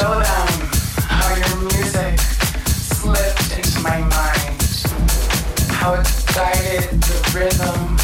how your music slipped into my mind, how it guided the rhythm.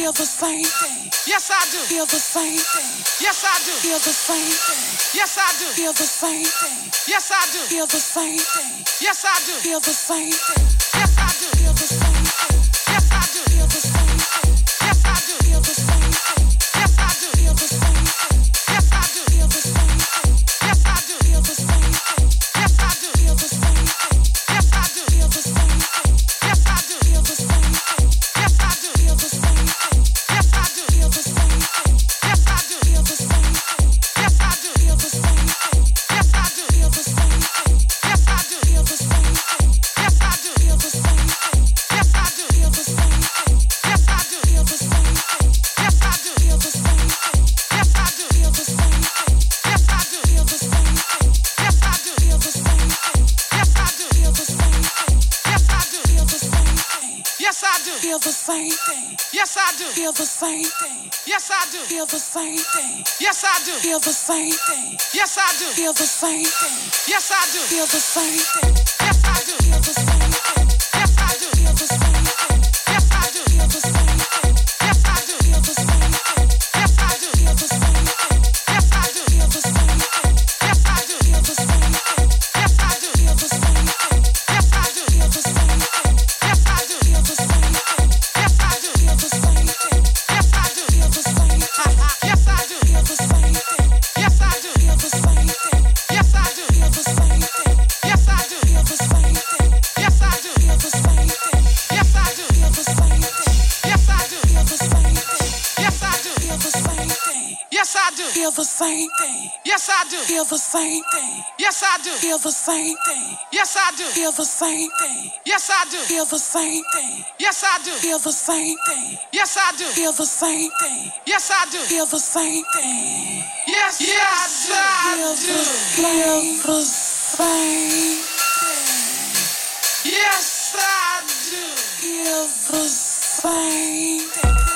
Feel the same thing. Yes, I do. Feel the same thing. Yes, I do. Feel the same thing. Yes, I do. Feel the same thing. Yes, I do. Feel the same thing. Yes, I do. Feel the same thing. Yes, Feel the same thing. Yes, I do. Feel the same thing. The same thing. Yes, I do. Feel the same thing. Yes, I do. Feel the same thing. Yes, I do. Feel the same thing. Yes, I do. Feel the same thing. Yes, I do. Feel the same thing. Yes, yes, I do. feel the same thing. Yes, I do. Feel the same thing.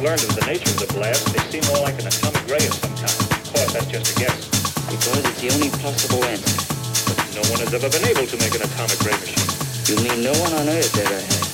I've learned of the nature of the blast, they seem more like an atomic ray of some kind. Of course, that's just a guess. Because it's the only possible answer. But no one has ever been able to make an atomic ray machine. You mean no one on Earth ever has?